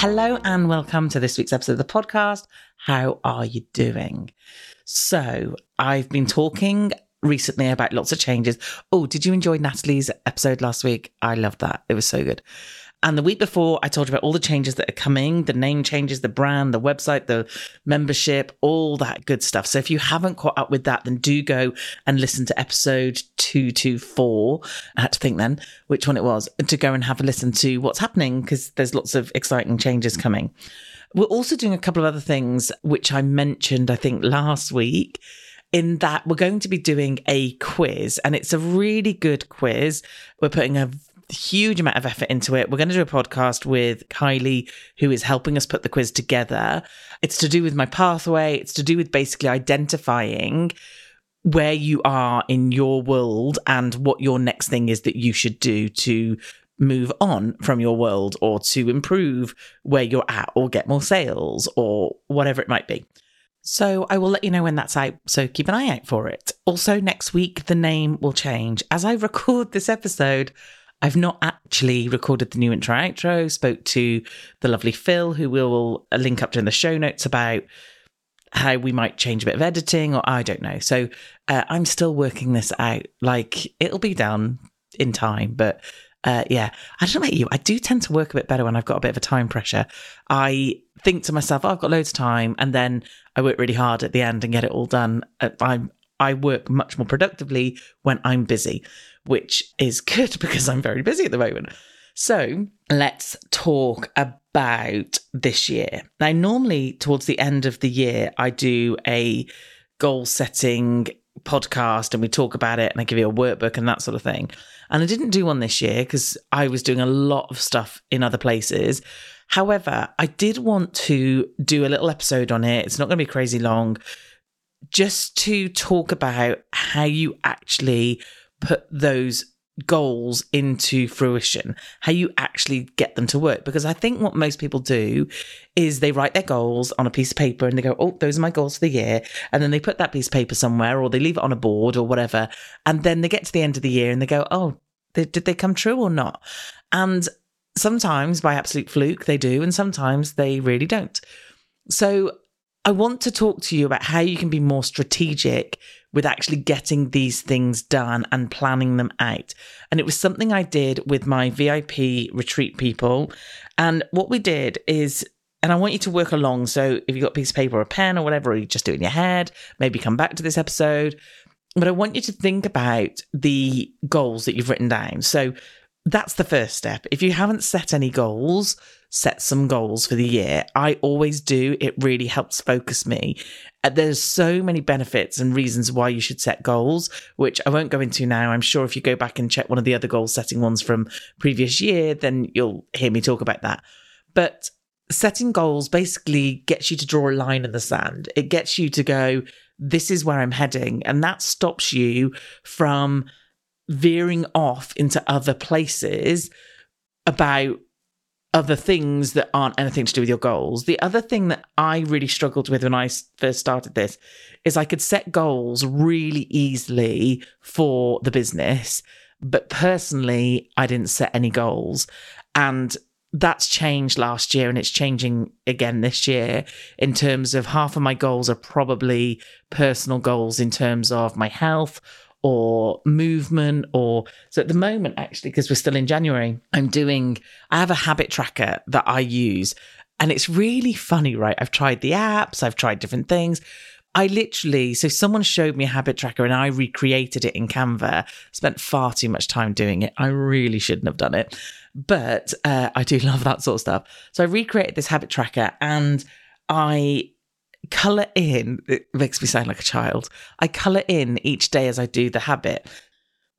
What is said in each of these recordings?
Hello and welcome to this week's episode of the podcast. How are you doing? So, I've been talking recently about lots of changes. Oh, did you enjoy Natalie's episode last week? I loved that. It was so good. And the week before, I told you about all the changes that are coming the name changes, the brand, the website, the membership, all that good stuff. So if you haven't caught up with that, then do go and listen to episode 224. I had to think then which one it was to go and have a listen to what's happening because there's lots of exciting changes coming. We're also doing a couple of other things, which I mentioned, I think, last week in that we're going to be doing a quiz and it's a really good quiz. We're putting a huge amount of effort into it. We're going to do a podcast with Kylie, who is helping us put the quiz together. It's to do with my pathway, it's to do with basically identifying where you are in your world and what your next thing is that you should do to move on from your world or to improve where you're at or get more sales or whatever it might be. So I will let you know when that's out. So keep an eye out for it. Also, next week, the name will change. As I record this episode, I've not actually recorded the new intro outro, spoke to the lovely Phil, who we will link up to in the show notes about how we might change a bit of editing, or I don't know. So uh, I'm still working this out. Like it'll be done in time, but uh, yeah, I don't know about you. I do tend to work a bit better when I've got a bit of a time pressure. I think to myself, oh, I've got loads of time, and then I work really hard at the end and get it all done. Uh, I'm I work much more productively when I'm busy, which is good because I'm very busy at the moment. So let's talk about this year. Now, normally towards the end of the year, I do a goal setting podcast and we talk about it and I give you a workbook and that sort of thing. And I didn't do one this year because I was doing a lot of stuff in other places. However, I did want to do a little episode on it. It's not going to be crazy long, just to talk about how you actually put those goals into fruition, how you actually get them to work. Because I think what most people do is they write their goals on a piece of paper and they go, Oh, those are my goals for the year. And then they put that piece of paper somewhere or they leave it on a board or whatever. And then they get to the end of the year and they go, Oh, they, did they come true or not? And sometimes by absolute fluke, they do. And sometimes they really don't. So I want to talk to you about how you can be more strategic with actually getting these things done and planning them out. And it was something I did with my VIP retreat people. And what we did is, and I want you to work along. So if you've got a piece of paper or a pen or whatever, or you just do it in your head, maybe come back to this episode. But I want you to think about the goals that you've written down. So that's the first step. If you haven't set any goals, set some goals for the year. I always do. It really helps focus me. Uh, there's so many benefits and reasons why you should set goals, which I won't go into now. I'm sure if you go back and check one of the other goal setting ones from previous year, then you'll hear me talk about that. But setting goals basically gets you to draw a line in the sand. It gets you to go, this is where I'm heading. And that stops you from veering off into other places about other things that aren't anything to do with your goals. The other thing that I really struggled with when I first started this is I could set goals really easily for the business, but personally, I didn't set any goals. And that's changed last year and it's changing again this year in terms of half of my goals are probably personal goals in terms of my health or movement or so at the moment actually because we're still in January I'm doing I have a habit tracker that I use and it's really funny right? I've tried the apps I've tried different things. I literally so someone showed me a habit tracker and I recreated it in Canva spent far too much time doing it. I really shouldn't have done it but uh, I do love that sort of stuff. So I recreated this habit tracker and I color in, it makes me sound like a child. I color in each day as I do the habit.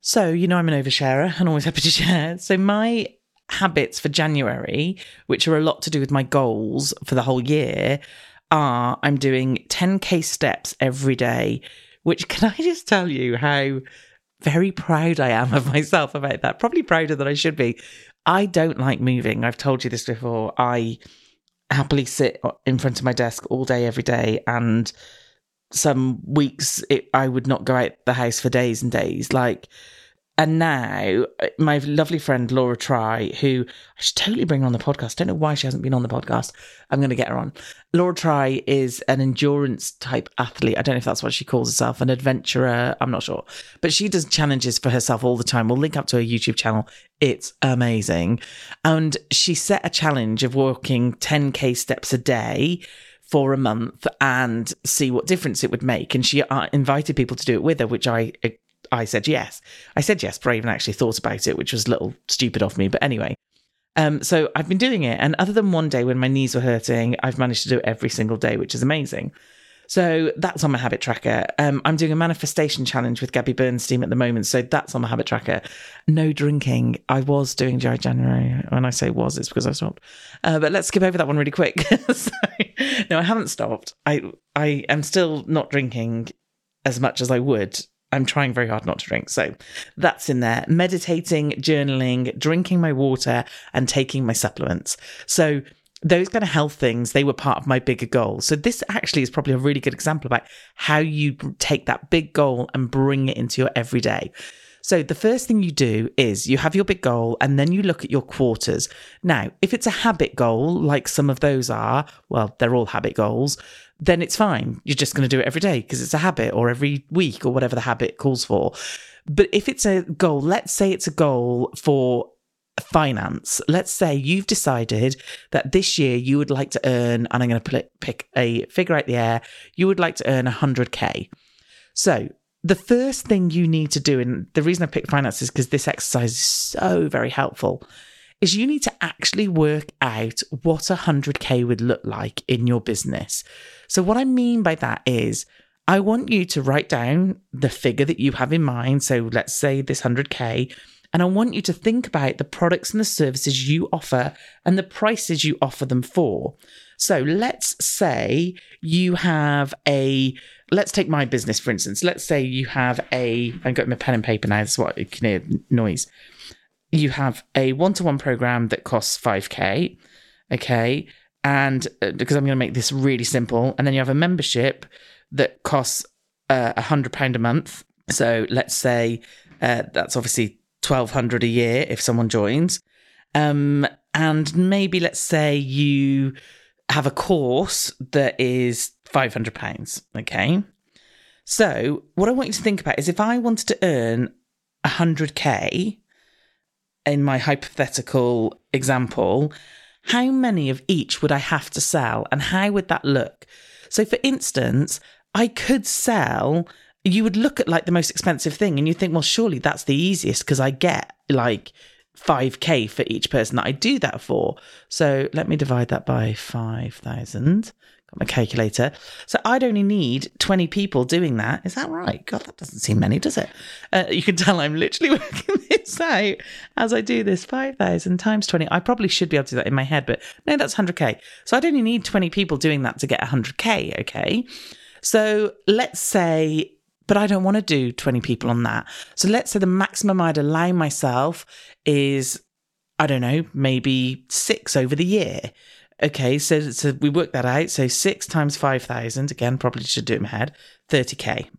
So, you know, I'm an oversharer and always happy to share. So, my habits for January, which are a lot to do with my goals for the whole year, are I'm doing 10K steps every day, which can I just tell you how very proud I am of myself about that? Probably prouder than I should be. I don't like moving. I've told you this before. I happily sit in front of my desk all day, every day. And some weeks it, I would not go out the house for days and days. Like, and now my lovely friend Laura Try, who I should totally bring on the podcast. Don't know why she hasn't been on the podcast. I'm going to get her on. Laura Try is an endurance type athlete. I don't know if that's what she calls herself, an adventurer. I'm not sure, but she does challenges for herself all the time. We'll link up to her YouTube channel. It's amazing, and she set a challenge of walking 10k steps a day for a month and see what difference it would make. And she uh, invited people to do it with her, which I I said yes. I said yes before I even actually thought about it, which was a little stupid of me. But anyway, um, so I've been doing it. And other than one day when my knees were hurting, I've managed to do it every single day, which is amazing. So that's on my habit tracker. Um, I'm doing a manifestation challenge with Gabby Bernstein at the moment. So that's on my habit tracker. No drinking. I was doing dry January. When I say was, it's because I stopped. Uh, but let's skip over that one really quick. so, no, I haven't stopped. I I am still not drinking as much as I would I'm trying very hard not to drink. So that's in there. Meditating, journaling, drinking my water, and taking my supplements. So those kind of health things, they were part of my bigger goal. So this actually is probably a really good example about how you take that big goal and bring it into your everyday. So the first thing you do is you have your big goal and then you look at your quarters. Now, if it's a habit goal, like some of those are, well, they're all habit goals, then it's fine. You're just going to do it every day because it's a habit or every week or whatever the habit calls for. But if it's a goal, let's say it's a goal for finance. Let's say you've decided that this year you would like to earn, and I'm going to pick a figure out the air, you would like to earn 100K. So the first thing you need to do, and the reason I picked finance is because this exercise is so very helpful, is you need to actually work out what 100K would look like in your business. So, what I mean by that is, I want you to write down the figure that you have in mind. So, let's say this 100K, and I want you to think about the products and the services you offer and the prices you offer them for. So let's say you have a, let's take my business for instance. Let's say you have a, I've got my pen and paper now, that's what you can hear noise. You have a one to one program that costs 5K. Okay. And uh, because I'm going to make this really simple. And then you have a membership that costs uh, a uh, £100 a month. So let's say uh, that's obviously 1200 a year if someone joins. Um, and maybe let's say you have a course that is 500 pounds. Okay. So what I want you to think about is if I wanted to earn 100k in my hypothetical example, how many of each would I have to sell and how would that look? So for instance, I could sell you would look at like the most expensive thing and you think, well, surely that's the easiest because I get like 5k for each person that I do that for. So let me divide that by 5,000. Got my calculator. So I'd only need 20 people doing that. Is that right? God, that doesn't seem many, does it? Uh, you can tell I'm literally working this out as I do this 5,000 times 20. I probably should be able to do that in my head, but no, that's 100k. So I'd only need 20 people doing that to get 100k. Okay. So let's say but I don't want to do 20 people on that. So let's say the maximum I'd allow myself is, I don't know, maybe six over the year. Okay, so, so we work that out. So six times 5,000, again, probably should do it in my head, 30K.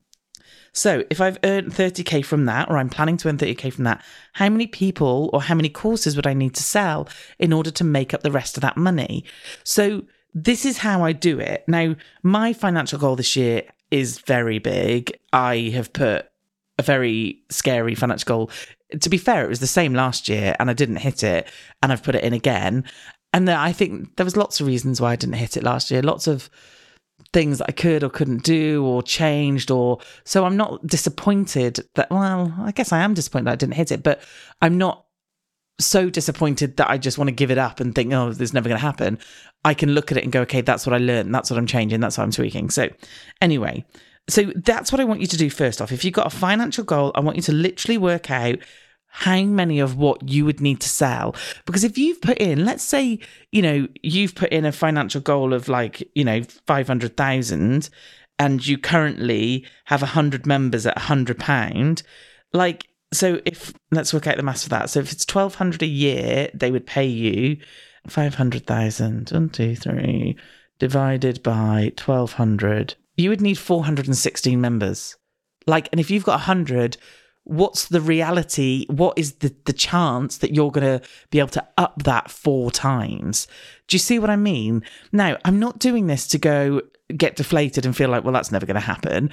So if I've earned 30K from that, or I'm planning to earn 30K from that, how many people or how many courses would I need to sell in order to make up the rest of that money? So this is how I do it. Now, my financial goal this year is very big. I have put a very scary financial goal. To be fair, it was the same last year and I didn't hit it, and I've put it in again. And I think there was lots of reasons why I didn't hit it last year. Lots of things that I could or couldn't do or changed or so I'm not disappointed that well, I guess I am disappointed that I didn't hit it, but I'm not so disappointed that I just want to give it up and think, oh, this is never going to happen. I can look at it and go, okay, that's what I learned. That's what I'm changing. That's what I'm tweaking. So, anyway, so that's what I want you to do first off. If you've got a financial goal, I want you to literally work out how many of what you would need to sell. Because if you've put in, let's say, you know, you've put in a financial goal of like, you know, 500,000 and you currently have 100 members at 100 pound, like so if let's work out the maths for that. So if it's twelve hundred a year, they would pay you five hundred thousand. One, two, three, divided by twelve hundred. You would need four hundred and sixteen members. Like, and if you've got hundred, what's the reality? What is the the chance that you're going to be able to up that four times? Do you see what I mean? Now, I'm not doing this to go get deflated and feel like, well, that's never going to happen.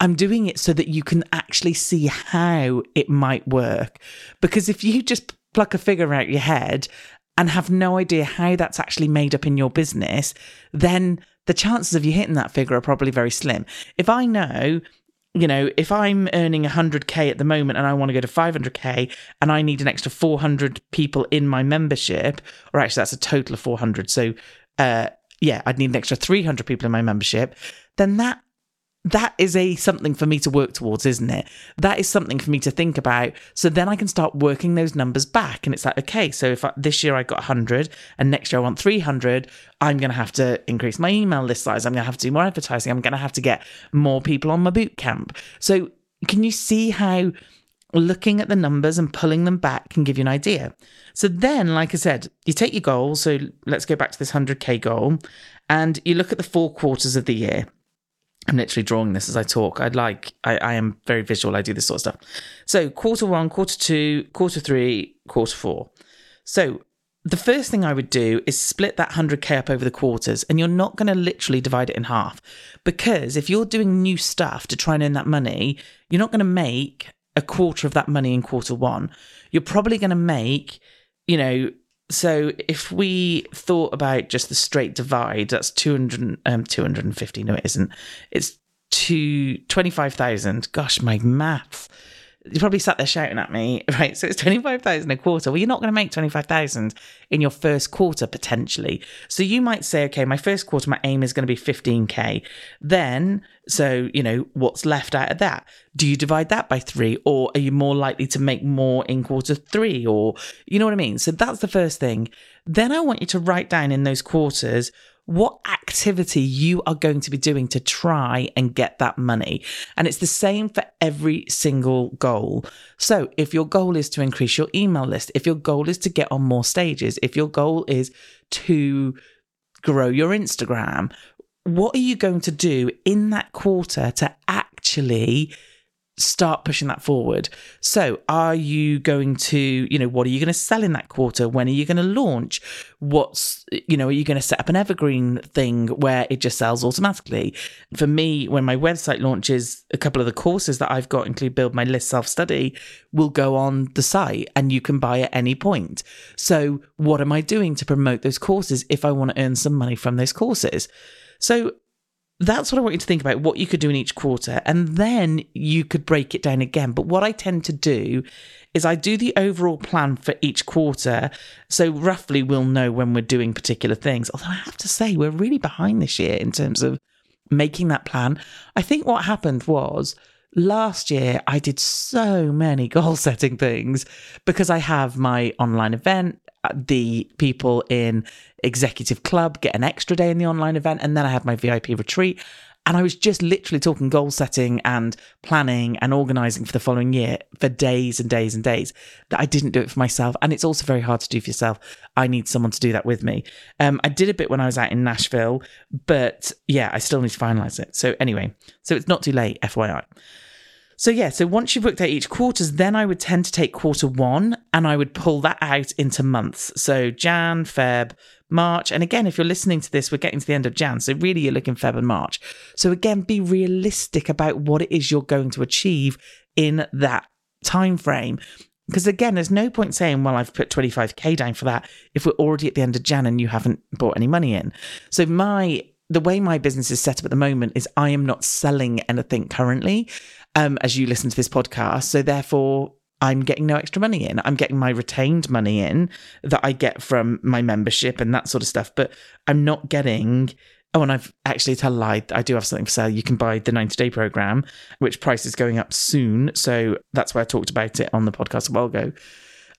I'm doing it so that you can actually see how it might work. Because if you just pluck a figure out your head and have no idea how that's actually made up in your business, then the chances of you hitting that figure are probably very slim. If I know, you know, if I'm earning 100K at the moment and I want to go to 500K and I need an extra 400 people in my membership, or actually that's a total of 400. So, uh, yeah, I'd need an extra 300 people in my membership, then that that is a something for me to work towards isn't it? That is something for me to think about. So then i can start working those numbers back. And it's like okay so if I, this year i got 100 and next year i want 300 i'm going to have to increase my email list size. I'm going to have to do more advertising. I'm going to have to get more people on my boot camp. So can you see how looking at the numbers and pulling them back can give you an idea? So then like i said you take your goal. So let's go back to this 100k goal. And you look at the four quarters of the year I'm literally drawing this as I talk. I'd like, I, I am very visual. I do this sort of stuff. So, quarter one, quarter two, quarter three, quarter four. So, the first thing I would do is split that 100k up over the quarters, and you're not going to literally divide it in half. Because if you're doing new stuff to try and earn that money, you're not going to make a quarter of that money in quarter one. You're probably going to make, you know, so if we thought about just the straight divide, that's 200, um, 250. No, it isn't. It's to 25,000. Gosh, my maths you probably sat there shouting at me, right? So it's 25,000 a quarter. Well, you're not going to make 25,000 in your first quarter potentially. So you might say, okay, my first quarter, my aim is going to be 15K. Then, so, you know, what's left out of that? Do you divide that by three or are you more likely to make more in quarter three or, you know what I mean? So that's the first thing. Then I want you to write down in those quarters what activity you are going to be doing to try and get that money. And it's the same for every single goal. So if your goal is to increase your email list, if your goal is to get on more stages, if your goal is to grow your Instagram, what are you going to do in that quarter to actually start pushing that forward. So, are you going to, you know, what are you going to sell in that quarter? When are you going to launch? What's, you know, are you going to set up an evergreen thing where it just sells automatically? For me, when my website launches, a couple of the courses that I've got include Build My List Self Study will go on the site and you can buy at any point. So, what am I doing to promote those courses if I want to earn some money from those courses? So, that's what I want you to think about what you could do in each quarter. And then you could break it down again. But what I tend to do is I do the overall plan for each quarter. So roughly we'll know when we're doing particular things. Although I have to say, we're really behind this year in terms of making that plan. I think what happened was last year I did so many goal setting things because I have my online event the people in executive club get an extra day in the online event and then i had my vip retreat. And i was just literally talking goal setting and planning and organizing for the following year for days and days and days that i didn't do it for myself. And it's also very hard to do for yourself. I need someone to do that with me. Um, i did a bit when i was out in nashville but yeah i still need to finalize it. So anyway so it's not too late fyi so yeah, so once you've worked out each quarters, then I would tend to take quarter one and I would pull that out into months. So Jan, Feb, March. And again, if you're listening to this, we're getting to the end of Jan. So really you're looking Feb and March. So again, be realistic about what it is you're going to achieve in that time frame. Because again, there's no point saying, well, I've put 25k down for that if we're already at the end of Jan and you haven't bought any money in. So my the way my business is set up at the moment is I am not selling anything currently um, as you listen to this podcast. So therefore, I'm getting no extra money in. I'm getting my retained money in that I get from my membership and that sort of stuff. But I'm not getting. Oh, and I've actually tell a lie. I do have something for sale. You can buy the 90 day program, which price is going up soon. So that's why I talked about it on the podcast a while ago.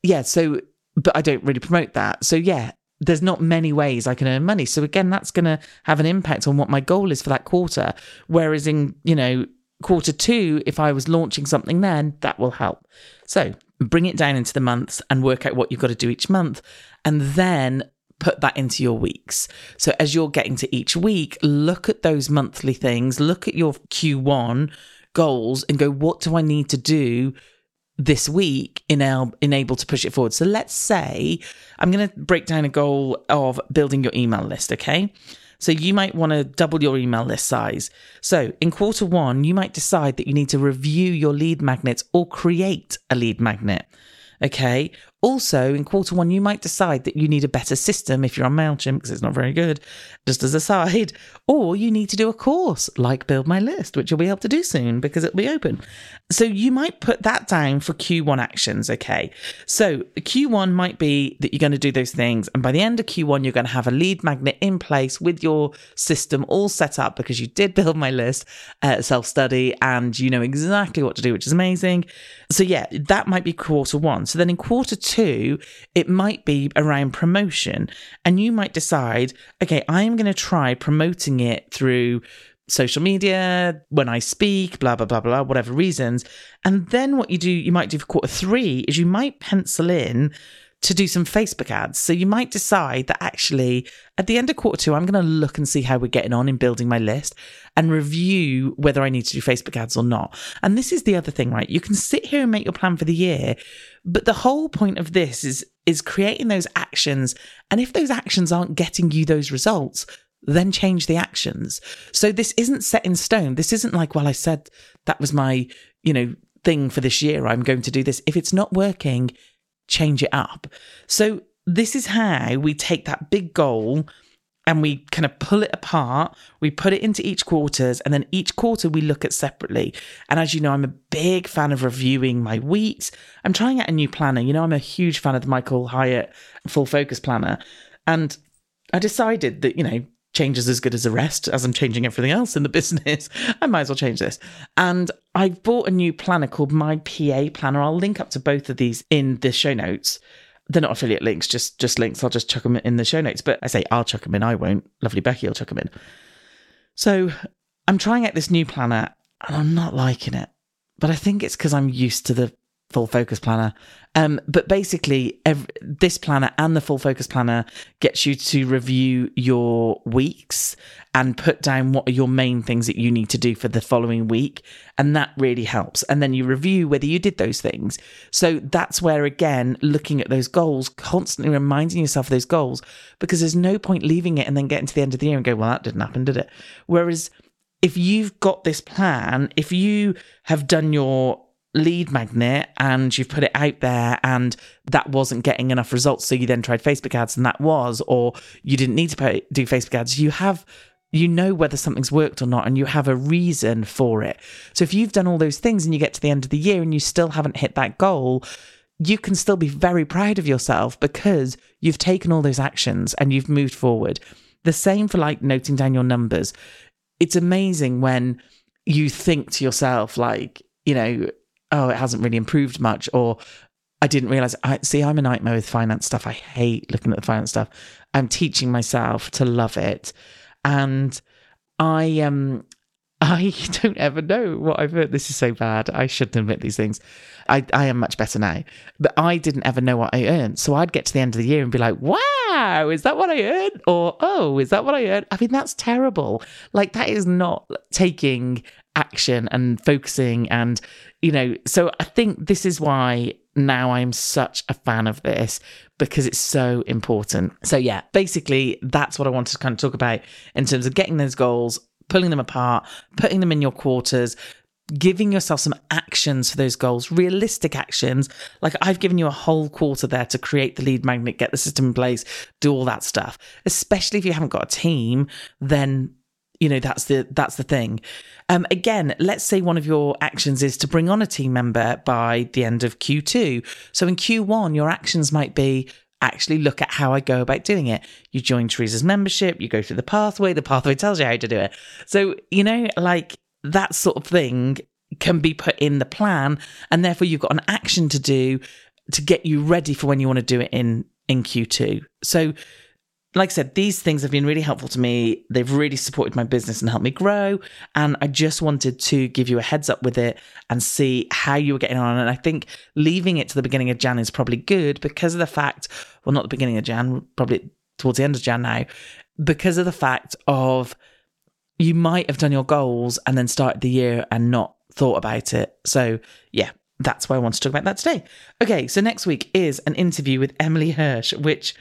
Yeah. So, but I don't really promote that. So yeah, there's not many ways I can earn money. So again, that's going to have an impact on what my goal is for that quarter. Whereas in, you know, quarter two, if I was launching something then, that will help. So bring it down into the months and work out what you've got to do each month. And then put that into your weeks. So as you're getting to each week, look at those monthly things, look at your Q1 goals and go, what do I need to do this week in our, enable to push it forward? So let's say I'm going to break down a goal of building your email list. Okay. So you might want to double your email list size. So in quarter one, you might decide that you need to review your lead magnets or create a lead magnet. Okay. Also, in quarter one, you might decide that you need a better system if you're on MailChimp because it's not very good, just as a side, or you need to do a course like Build My List, which you'll be able to do soon because it'll be open. So you might put that down for Q1 actions. Okay. So Q1 might be that you're going to do those things. And by the end of Q1, you're going to have a lead magnet in place with your system all set up because you did build my list, uh, self study, and you know exactly what to do, which is amazing. So yeah, that might be quarter one. So then in quarter two, it might be around promotion. And you might decide, okay, I'm going to try promoting it through social media, when I speak, blah, blah, blah, blah, whatever reasons. And then what you do, you might do for quarter three is you might pencil in to do some Facebook ads. So you might decide that actually at the end of quarter two, I'm going to look and see how we're getting on in building my list and review whether I need to do Facebook ads or not. And this is the other thing, right? You can sit here and make your plan for the year, but the whole point of this is is creating those actions. And if those actions aren't getting you those results, then change the actions. So this isn't set in stone. This isn't like, well, I said that was my, you know, thing for this year. I'm going to do this. If it's not working, change it up. So this is how we take that big goal and we kind of pull it apart. We put it into each quarters, and then each quarter we look at separately. And as you know, I'm a big fan of reviewing my weeks. I'm trying out a new planner. You know, I'm a huge fan of the Michael Hyatt Full Focus Planner, and I decided that you know change is as good as a rest as I'm changing everything else in the business. I might as well change this. And I've bought a new planner called My PA Planner. I'll link up to both of these in the show notes. They're not affiliate links, just just links. I'll just chuck them in the show notes. But I say I'll chuck them in. I won't. Lovely Becky will chuck them in. So I'm trying out this new planner and I'm not liking it. But I think it's because I'm used to the full focus planner. Um, but basically, every, this planner and the full focus planner gets you to review your weeks and put down what are your main things that you need to do for the following week. And that really helps. And then you review whether you did those things. So that's where, again, looking at those goals, constantly reminding yourself of those goals, because there's no point leaving it and then getting to the end of the year and go, well, that didn't happen, did it? Whereas if you've got this plan, if you have done your lead magnet and you've put it out there and that wasn't getting enough results so you then tried facebook ads and that was or you didn't need to pay, do facebook ads. You have you know whether something's worked or not and you have a reason for it. So if you've done all those things and you get to the end of the year and you still haven't hit that goal you can still be very proud of yourself because you've taken all those actions and you've moved forward. The same for like noting down your numbers. It's amazing when you think to yourself like you know oh, it hasn't really improved much, or I didn't realize. I see. I'm a nightmare with finance stuff. I hate looking at the finance stuff. I'm teaching myself to love it, and I um. I don't ever know what I've heard. This is so bad. I shouldn't admit these things. I, I am much better now. But I didn't ever know what I earned. So I'd get to the end of the year and be like, wow, is that what I earned? Or, oh, is that what I earned? I mean, that's terrible. Like, that is not taking action and focusing and you know, so I think this is why now I'm such a fan of this because it's so important. So, yeah, basically, that's what I wanted to kind of talk about in terms of getting those goals, pulling them apart, putting them in your quarters, giving yourself some actions for those goals, realistic actions. Like I've given you a whole quarter there to create the lead magnet, get the system in place, do all that stuff. Especially if you haven't got a team, then you know that's the that's the thing. Um, again let's say one of your actions is to bring on a team member by the end of q2 so in q1 your actions might be actually look at how i go about doing it. You join teresa's membership you go through the pathway the pathway tells you how to do it. So you know like that sort of thing can be put in the plan and therefore you've got an action to do to get you ready for when you want to do it in in q2 so like I said, these things have been really helpful to me. They've really supported my business and helped me grow. And I just wanted to give you a heads up with it and see how you were getting on. And I think leaving it to the beginning of Jan is probably good because of the fact, well, not the beginning of Jan, probably towards the end of Jan now, because of the fact of you might have done your goals and then started the year and not thought about it. So, yeah, that's why I want to talk about that today. Okay, so next week is an interview with Emily Hirsch, which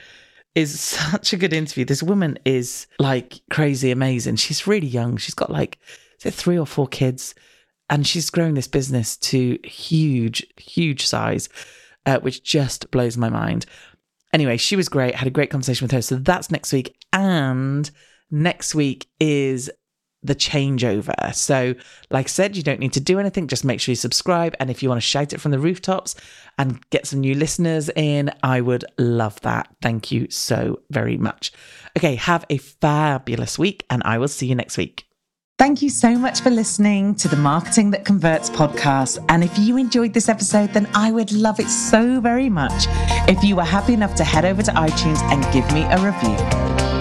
is such a good interview. This woman is like crazy amazing. She's really young. She's got like three or four kids, and she's grown this business to huge, huge size, uh, which just blows my mind. Anyway, she was great. Had a great conversation with her. So that's next week, and next week is the changeover. So, like I said, you don't need to do anything, just make sure you subscribe. And if you want to shout it from the rooftops and get some new listeners in, I would love that. Thank you so very much. Okay, have a fabulous week, and I will see you next week. Thank you so much for listening to the Marketing That Converts podcast. And if you enjoyed this episode, then I would love it so very much if you were happy enough to head over to iTunes and give me a review.